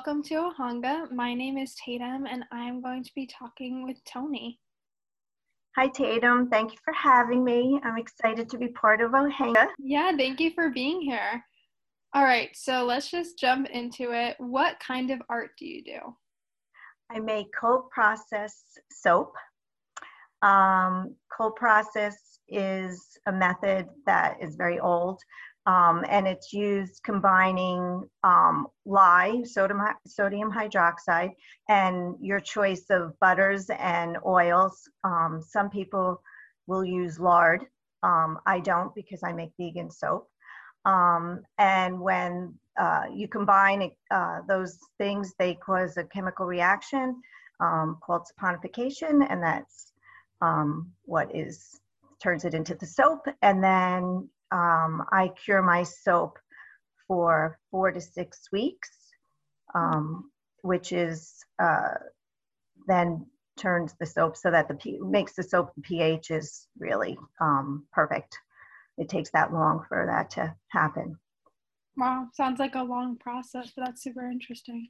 welcome to Ohanga. My name is Tatum, and I'm going to be talking with Tony. Hi, Tatum. Thank you for having me. I'm excited to be part of Ohanga. Yeah, thank you for being here. All right, so let's just jump into it. What kind of art do you do? I make cold process soap. Um, cold process is a method that is very old um, and it's used combining um, lye, sodium, sodium hydroxide, and your choice of butters and oils. Um, some people will use lard. Um, I don't because I make vegan soap. Um, and when uh, you combine uh, those things, they cause a chemical reaction um, called saponification, and that's what is turns it into the soap. And then um, I cure my soap for four to six weeks, um, which is uh, then turns the soap so that the P- makes the soap the pH is really um, perfect. It takes that long for that to happen. Wow, sounds like a long process, but that's super interesting.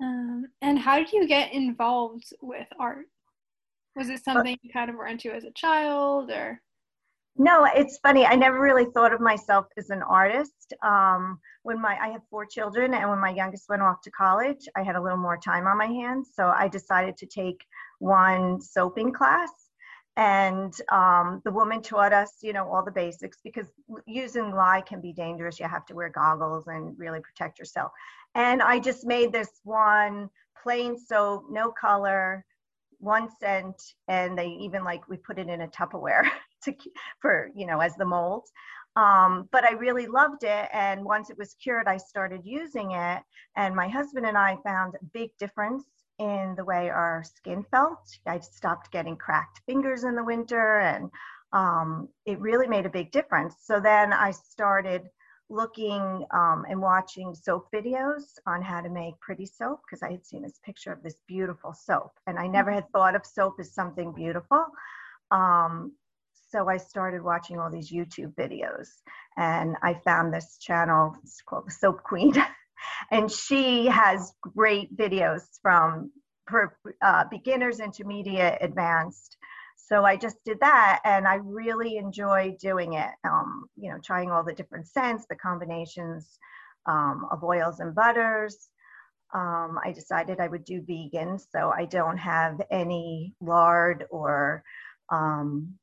Um, and how did you get involved with art? Was it something you kind of were into as a child, or? No, it's funny. I never really thought of myself as an artist. Um, when my I have four children, and when my youngest went off to college, I had a little more time on my hands, so I decided to take one soaping class. And um, the woman taught us, you know, all the basics because using lye can be dangerous. You have to wear goggles and really protect yourself. And I just made this one plain soap, no color, one scent, and they even like we put it in a Tupperware. to for you know as the mold. Um, but i really loved it and once it was cured i started using it and my husband and i found a big difference in the way our skin felt. I stopped getting cracked fingers in the winter and um, it really made a big difference. So then i started looking um, and watching soap videos on how to make pretty soap because i had seen this picture of this beautiful soap and i never had thought of soap as something beautiful. Um, so I started watching all these YouTube videos and I found this channel, it's called the Soap Queen. and she has great videos from per, uh, beginners, intermediate, advanced. So I just did that and I really enjoy doing it. Um, you know, trying all the different scents, the combinations um, of oils and butters. Um, I decided I would do vegan, so I don't have any lard or um,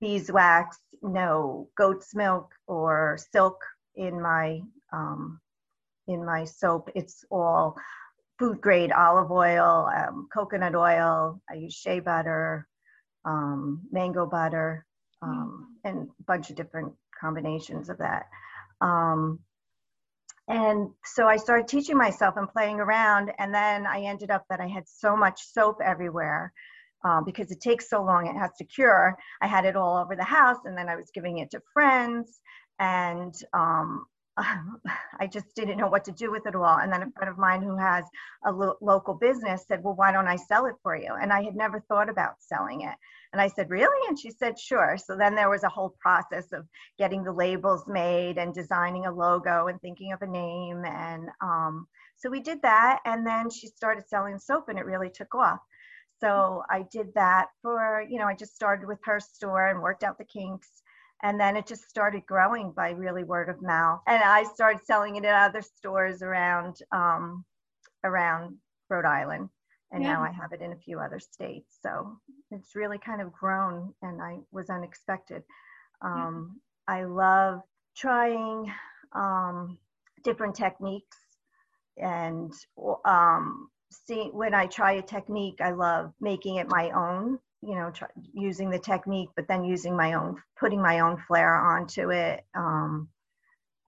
beeswax, no goat's milk or silk in my um, in my soap. It's all food grade olive oil, um, coconut oil. I use shea butter, um, mango butter, um, and a bunch of different combinations of that. Um, and so I started teaching myself and playing around, and then I ended up that I had so much soap everywhere um, because it takes so long, it has to cure. I had it all over the house and then I was giving it to friends and um, I just didn't know what to do with it all. And then a friend of mine who has a lo- local business said, Well, why don't I sell it for you? And I had never thought about selling it. And I said, Really? And she said, Sure. So then there was a whole process of getting the labels made and designing a logo and thinking of a name. And um, so we did that. And then she started selling soap and it really took off. So I did that for, you know, I just started with her store and worked out the kinks. And then it just started growing by really word of mouth. And I started selling it at other stores around um, around Rhode Island. And yeah. now I have it in a few other states. So it's really kind of grown and I was unexpected. Um, yeah. I love trying um, different techniques and um, see when I try a technique, I love making it my own. You know, try, using the technique, but then using my own, putting my own flair onto it. Um,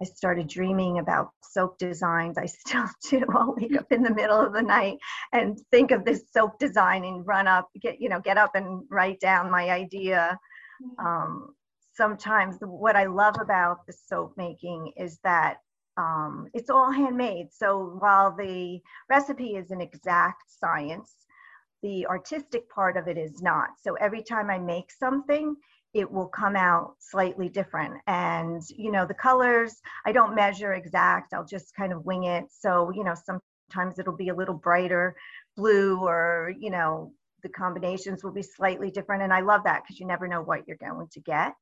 I started dreaming about soap designs. I still do. I'll wake up in the middle of the night and think of this soap design and run up, get you know, get up and write down my idea. Mm-hmm. Um, sometimes what I love about the soap making is that um, it's all handmade. So while the recipe is an exact science, the artistic part of it is not. So every time I make something, it will come out slightly different. And, you know, the colors, I don't measure exact, I'll just kind of wing it. So, you know, sometimes it'll be a little brighter blue or you know the combinations will be slightly different and i love that because you never know what you're going to get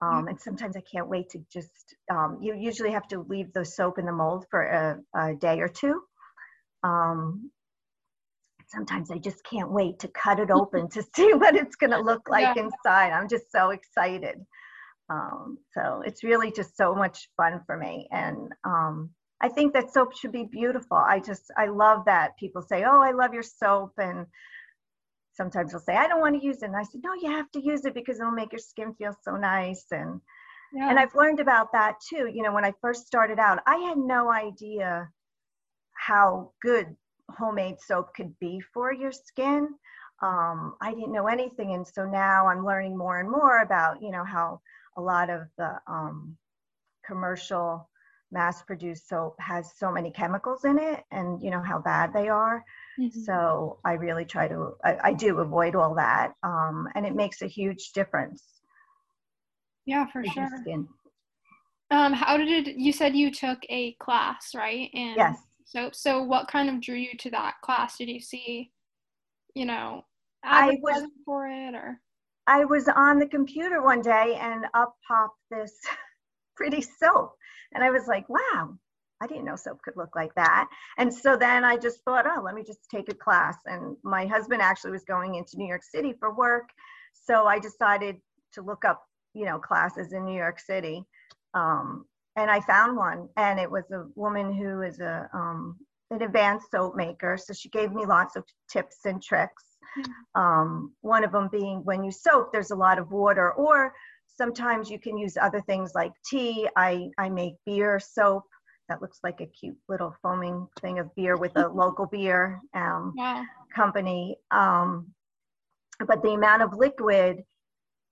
um, and sometimes i can't wait to just um, you usually have to leave the soap in the mold for a, a day or two um, sometimes i just can't wait to cut it open to see what it's going to look like yeah. inside i'm just so excited um, so it's really just so much fun for me and um, I think that soap should be beautiful. I just, I love that people say, oh, I love your soap. And sometimes they'll say, I don't want to use it. And I said, no, you have to use it because it'll make your skin feel so nice. And, yeah. and I've learned about that too. You know, when I first started out, I had no idea how good homemade soap could be for your skin. Um, I didn't know anything. And so now I'm learning more and more about, you know, how a lot of the um, commercial mass produced soap has so many chemicals in it and you know how bad they are mm-hmm. so i really try to I, I, do avoid all that um, and it makes a huge difference yeah for sure. um, how did it, you said you took a class right? And yes. so so what kind of drew you to that class? Did you see you know i was for it or? I was on the computer one day and up popped this pretty soap. And I was like, wow, I didn't know soap could look like that. And so then I just thought, oh, let me just take a class. And my husband actually was going into New York City for work. So I decided to look up, you know, classes in New York City. Um, and I found one, and it was a woman who is a um, an advanced soap maker. So she gave me lots of tips and tricks. Um, one of them being when you soap, there's a lot of water, or Sometimes you can use other things like tea. I, I make beer soap that looks like a cute little foaming thing of beer with a local beer um, yeah. company. Um, but the amount of liquid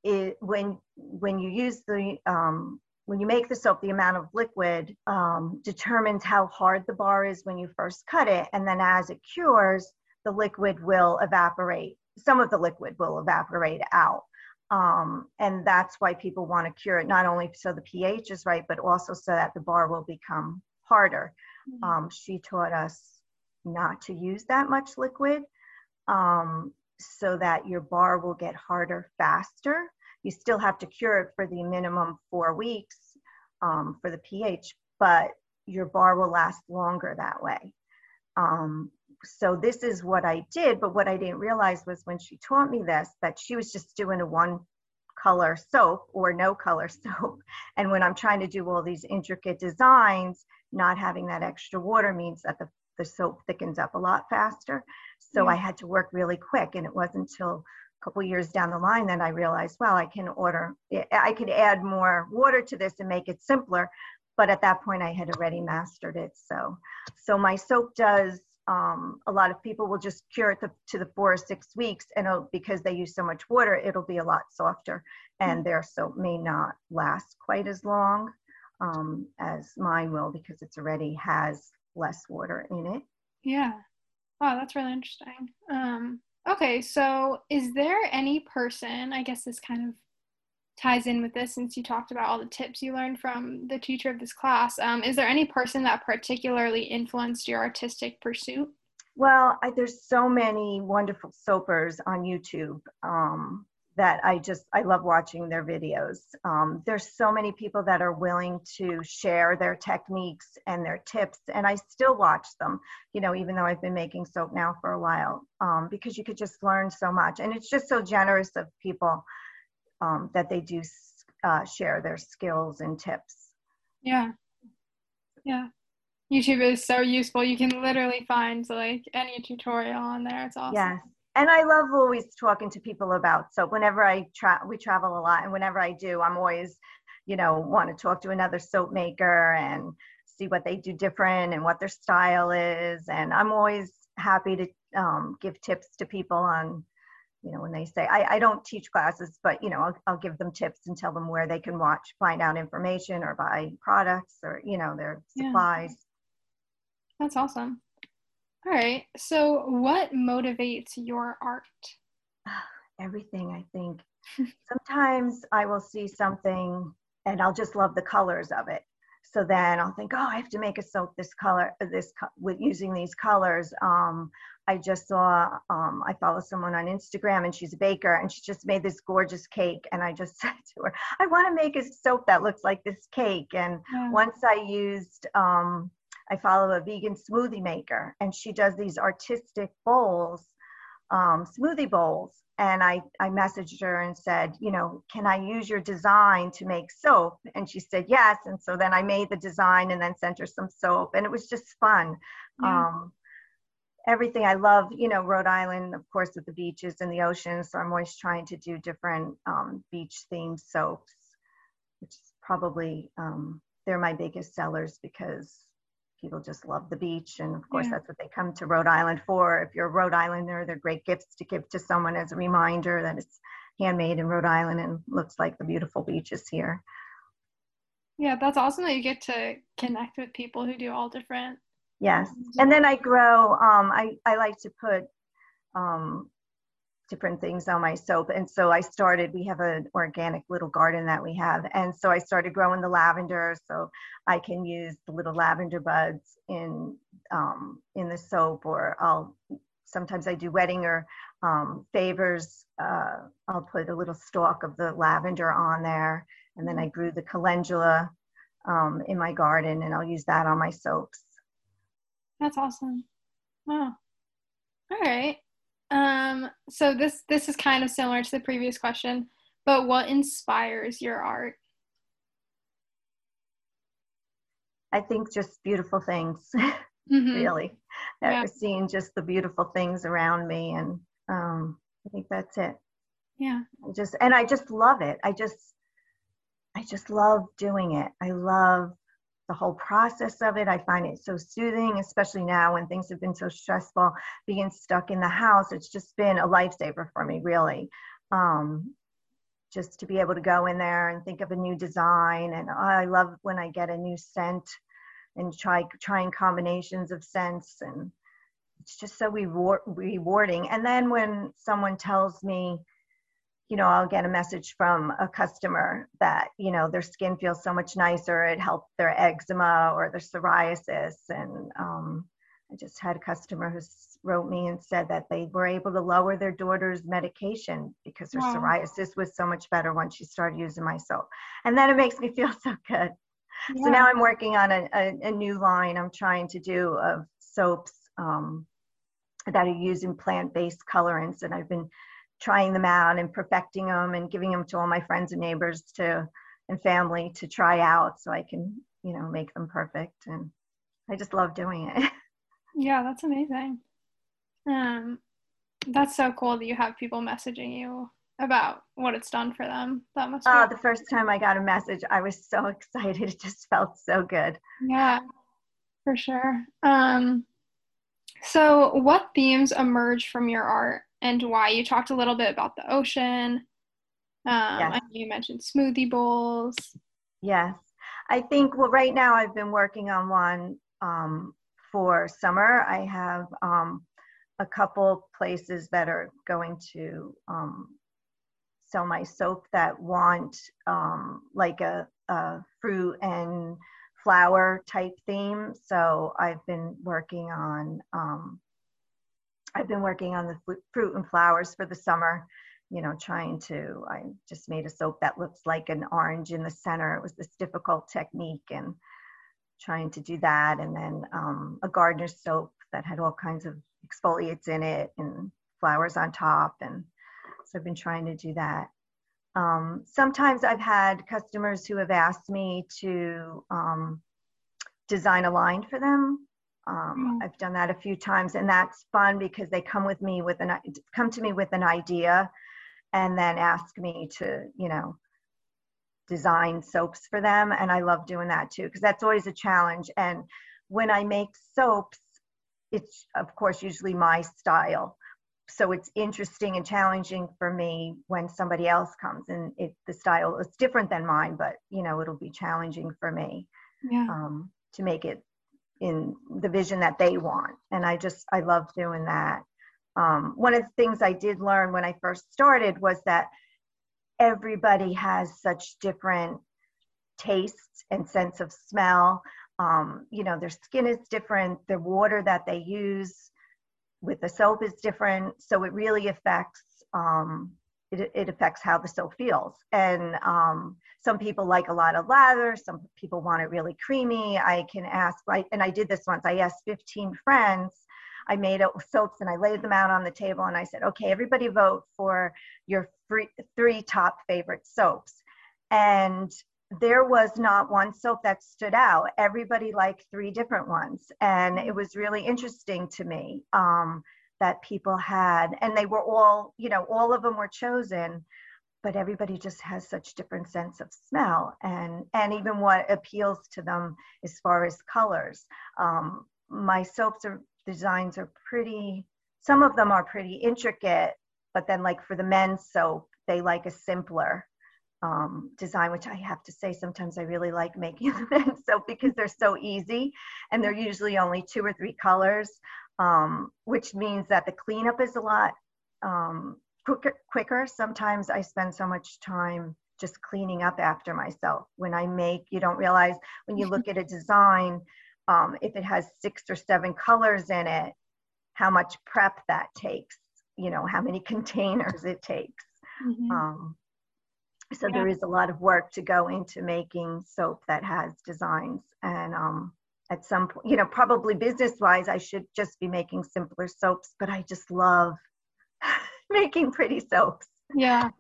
is when when you use the um, when you make the soap, the amount of liquid um, determines how hard the bar is when you first cut it, and then as it cures, the liquid will evaporate. Some of the liquid will evaporate out. Um, and that's why people want to cure it, not only so the pH is right, but also so that the bar will become harder. Mm-hmm. Um, she taught us not to use that much liquid um, so that your bar will get harder faster. You still have to cure it for the minimum four weeks um, for the pH, but your bar will last longer that way. Um, so this is what I did, but what I didn't realize was when she taught me this, that she was just doing a one color soap or no color soap. And when I'm trying to do all these intricate designs, not having that extra water means that the, the soap thickens up a lot faster. So yeah. I had to work really quick. And it wasn't until a couple years down the line that I realized, well, I can order, I could add more water to this and make it simpler. But at that point, I had already mastered it. So, so my soap does um, a lot of people will just cure it to, to the four or six weeks and because they use so much water it'll be a lot softer. And mm-hmm. their soap may not last quite as long um, as mine will because it's already has less water in it. Yeah. Wow that's really interesting. Um, okay so is there any person i guess this kind of ties in with this since you talked about all the tips you learned from the teacher of this class. Um, is there any person that particularly influenced your artistic pursuit? Well, I, there's so many wonderful soapers on YouTube um, that I just I love watching their videos. Um, there's so many people that are willing to share their techniques and their tips, and I still watch them. You know, even though I've been making soap now for a while, um, because you could just learn so much, and it's just so generous of people um, that they do uh, share their skills and tips. Yeah. Yeah. YouTube is so useful. You can literally find like any tutorial on there. It's awesome. Yes. And I love always talking to people about soap. Whenever I travel, we travel a lot, and whenever I do, I'm always, you know, want to talk to another soap maker and see what they do different and what their style is. And I'm always happy to um, give tips to people on you know when they say I, I don't teach classes but you know I'll, I'll give them tips and tell them where they can watch find out information or buy products or you know their supplies. Yeah. that's awesome. All right. So what motivates your art? Everything i think. Sometimes i will see something and i'll just love the colors of it so then I'll think, oh, I have to make a soap this color, this with using these colors. Um, I just saw, um, I follow someone on Instagram and she's a baker and she just made this gorgeous cake. And I just said to her, I want to make a soap that looks like this cake. And yeah. once I used, um, I follow a vegan smoothie maker and she does these artistic bowls, um, smoothie bowls. And I, I messaged her and said, you know, can I use your design to make soap? And she said, yes. And so then I made the design and then sent her some soap. And it was just fun. Yeah. Um, everything I love, you know, Rhode Island, of course, with the beaches and the ocean. So I'm always trying to do different um, beach themed soaps, which is probably, um, they're my biggest sellers because people just love the beach. And of course, yeah. that's what they come to Rhode Island for. If you're a Rhode Islander, they're great gifts to give to someone as a reminder that it's handmade in Rhode Island and looks like the beautiful beaches here. Yeah, that's awesome that you get to connect with people who do all different Yes. And then I grow, um, I, I like to put um, different things on my soap. And so I started, we have an organic little garden that we have. And so I started growing the lavender so I can use the little lavender buds in, um, in the soap or I'll, sometimes I do wedding or um, favors. Uh, I'll put a little stalk of the lavender on there. And then I grew the calendula um, in my garden and I'll use that on my soaps. That's awesome. Wow. All right. Um, so this this is kind of similar to the previous question, but what inspires your art? I think just beautiful things, mm-hmm. really. Yeah. Seeing just the beautiful things around me, and um, I think that's it. Yeah. I just and I just love it. I just I just love doing it. I love the whole process of it. I find it so soothing, especially now when things have been so stressful. Being stuck in the house, it's just been a lifesaver for me, really. Um, just to be able to go in there and think of a new design. And oh, I love when I get a new scent and try trying combinations of scents. And it's just so reward, rewarding. And then when someone tells me, you know, I'll get a message from a customer that, you know, their skin feels so much nicer. It helped their eczema or their psoriasis. And um, I just had a customer who wrote me and said that they were able to lower their daughter's medication because her wow. psoriasis was so much better once she started using my soap. And then it makes me feel so good. Yeah. So now I'm working on a, a, a, new line I'm trying to do of soaps um, that are using plant-based colorants. And I've been trying them out and perfecting them and giving them to all my friends and neighbors to and family to try out so I can, you know, make them perfect. And I just love doing it. Yeah, that's amazing. Um, that's so cool that you have people messaging you about what it's done for them. That must. Oh, the first time I got a message, I was so excited. It just felt so good. Yeah, for sure. Um, so, what themes emerge from your art and why. You talked a little bit about the ocean. Um, yes. you mentioned smoothie bowls. Yes. I think, well, right now I've been working on one um, for summer. I have um, a couple places that are going to um, sell my soap that want um, like a, a fruit and flower type theme. So I've been working on um, I've been working on the fruit and flowers for the summer, you know, trying to, I just made a soap that looks like an orange in the center. It was this difficult technique and trying to do that. And then um, a gardener's soap that had all kinds of exfoliates in it and flowers on top. And so I've been trying to do that. Um, sometimes I've had customers who have asked me to um, design a line for them um, mm. I've done that a few times, and that's fun because they come with me with an come to me with an idea, and then ask me to you know design soaps for them, and I love doing that too because that's always a challenge. And when I make soaps, it's of course usually my style, so it's interesting and challenging for me when somebody else comes and it the style is different than mine, but you know it'll be challenging for me yeah. um, to make it in the vision that they want. And I just, I love doing that. Um, one of the things I did learn when I first started was that everybody has such different tastes and sense of smell. Um, you know, their skin is different, the water that they use with the soap is different. So it really affects um, it, it affects how the soap feels. And um, some people like a lot of lather, some people want it really creamy. I can ask, right? And I did this once. I asked 15 friends. I made soaps and I laid them out on the table and I said, okay, everybody vote for your three, three top favorite soaps. And there was not one soap that stood out. Everybody liked three different ones. And it was really interesting to me. Um, that people had and they were all you know all of them were chosen but everybody just has such different sense of smell and and even what appeals to them as far as colors. Um, my soaps are designs are pretty some of them are pretty intricate but then like for the men's soap they like a simpler um, design which i have to say sometimes i really like making the men's soap because they're so easy and they're usually only two or three colors um, which means that the cleanup is a lot um, quicker, quicker. Sometimes I spend so much time just cleaning up after myself. When I make, you don't realize when you look at a design, um, if it has six or seven colors in it, how much prep that takes, you know, how many containers it takes. Mm-hmm. Um, so yeah. there is a lot of work to go into making soap that has designs. And um, at some point, you know, probably business wise, I should just be making simpler soaps, but I just love making pretty soaps. Yeah.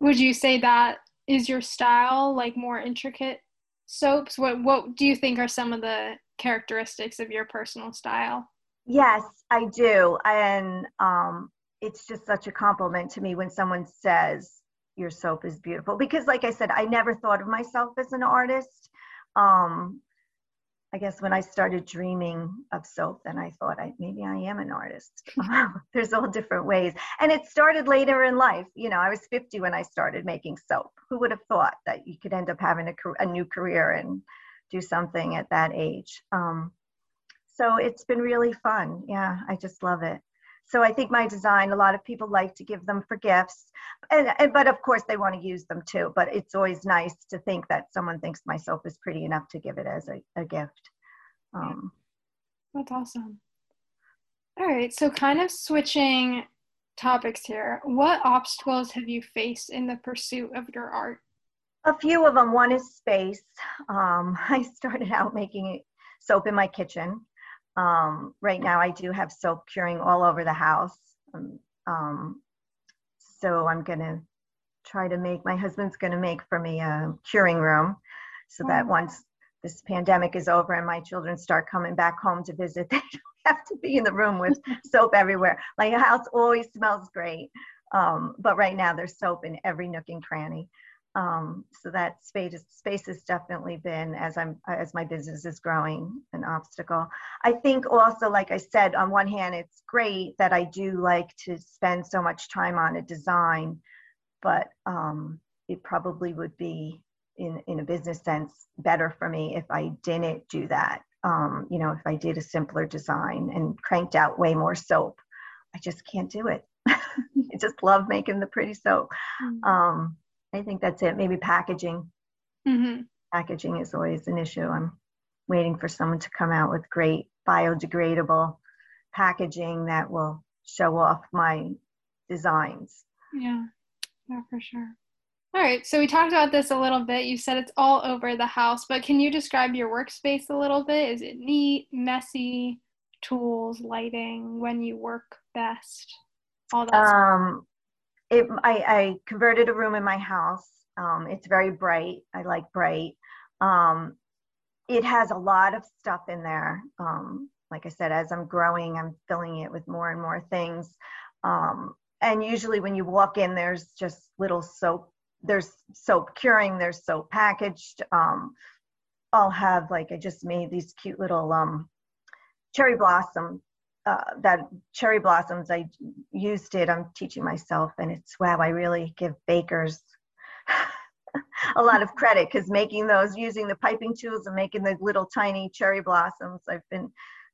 Would you say that is your style, like more intricate soaps? What what do you think are some of the characteristics of your personal style? Yes, I do. And um it's just such a compliment to me when someone says your soap is beautiful because like I said, I never thought of myself as an artist. Um I guess when I started dreaming of soap, then I thought I maybe I am an artist. There's all different ways, and it started later in life. You know, I was 50 when I started making soap. Who would have thought that you could end up having a, a new career and do something at that age? Um, so it's been really fun. Yeah, I just love it. So I think my design, a lot of people like to give them for gifts, and, and, but of course they want to use them too. But it's always nice to think that someone thinks my soap is pretty enough to give it as a, a gift. Um, That's awesome. All right, so kind of switching topics here. What obstacles have you faced in the pursuit of your art? A few of them. One is space. Um, I started out making soap in my kitchen um, right now, I do have soap curing all over the house. Um, um, so I'm going to try to make, my husband's going to make for me a curing room so that mm. once this pandemic is over and my children start coming back home to visit, they don't have to be in the room with soap everywhere. My house always smells great. Um, but right now there's soap in every nook and cranny. Um, so that space space has definitely been as I'm as my business is growing an obstacle. I think also, like I said, on one hand, it's great that I do like to spend so much time on a design, but um, it probably would be in in a business sense better for me if I didn't do that. Um, you know, if I did a simpler design and cranked out way more soap, I just can't do it. I just love making the pretty soap. Mm-hmm. I think that's it. Maybe packaging. Mm-hmm. Packaging is always an issue. I'm waiting for someone to come out with great biodegradable packaging that will show off my designs. Yeah, yeah, for sure. All right, so we talked about this a little bit. You said it's all over the house, but can you describe your workspace a little bit? Is it neat, messy, tools, lighting, when you work best? All that. Um, it, I, I converted a room in my house. Um, it's very bright. I like bright. Um, it has a lot of stuff in there. Um, like I said, as I'm growing, I'm filling it with more and more things. Um, and usually, when you walk in, there's just little soap. There's soap curing. There's soap packaged. Um, I'll have like I just made these cute little um, cherry blossom uh, that cherry blossoms i used it i'm teaching myself and it's wow i really give bakers a lot of credit because making those using the piping tools and making the little tiny cherry blossoms i've been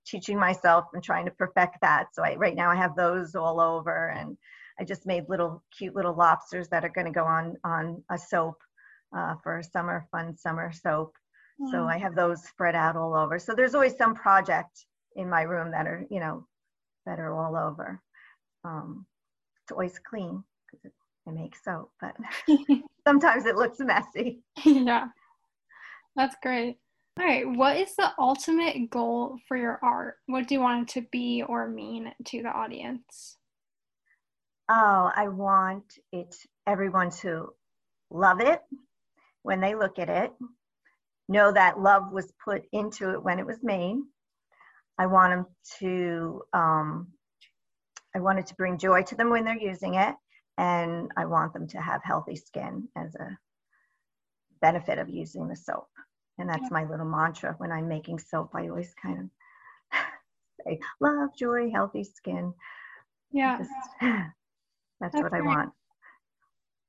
teaching myself and trying to perfect that so I, right now i have those all over and i just made little cute little lobsters that are going to go on on a soap uh, for summer fun summer soap. So I have those spread out all over. So there's always some project in my room that are, you know, that are all over. Um, it's always clean because I make soap, but sometimes it looks messy. yeah, that's great. All right, what is the ultimate goal for your art? What do you want it to be or mean to the audience? Oh, I want it everyone to love it when they look at it, know that love was put into it when it was made. I want them to, um, I want it to bring joy to them when they're using it, and I want them to have healthy skin as a benefit of using the soap. And that's my little mantra when I'm making soap. I always kind of say, love, joy, healthy skin. Yeah. Just, that's, that's, what great. I want.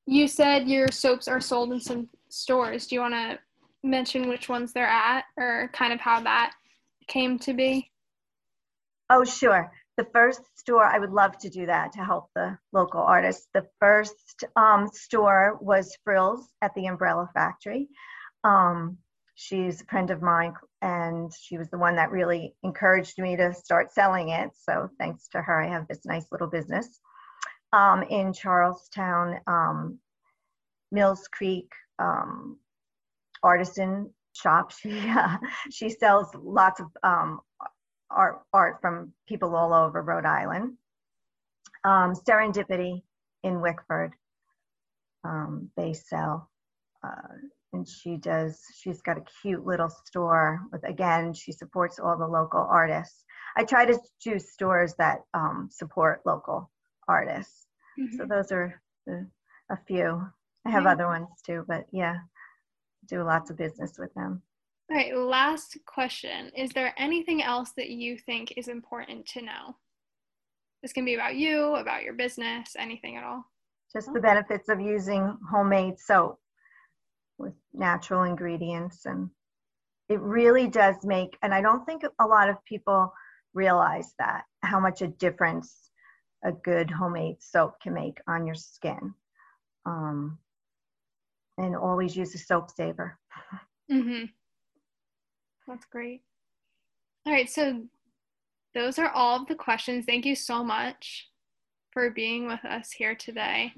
You said your soaps are sold in some stores. Do you want to mention which ones they're at or kind of how that came to be? Oh, sure. The first store, I would love to do that to help the local artists. The first um, store was Frills at the Umbrella Factory. Um, she's a friend of mine, and she was the one that really encouraged me to start selling it. So, thanks to her, I have this nice little business. Um, in Charlestown, um, Mills Creek um, artisan shop. She uh, she sells lots of um, art art from people all over Rhode Island. Um, Serendipity in Wickford. Um, they sell, uh, and she does. She's got a cute little store. With again, she supports all the local artists. I try to choose stores that um, support local artists. Mm-hmm. So those are the, a few. I have other ones too, but yeah, do lots of business with them. All right, last question. Is there anything else that you think is important to know? This can be about you, about your business, anything at all. Just the benefits of using homemade soap with natural ingredients. And it really does make, and I don't think a lot of people realize that, how much a difference a good homemade soap can make on your skin. Um, and always use a soap saver. Mm-hmm. That's great. All right, so those are all of the questions. Thank you so much for being with us here today.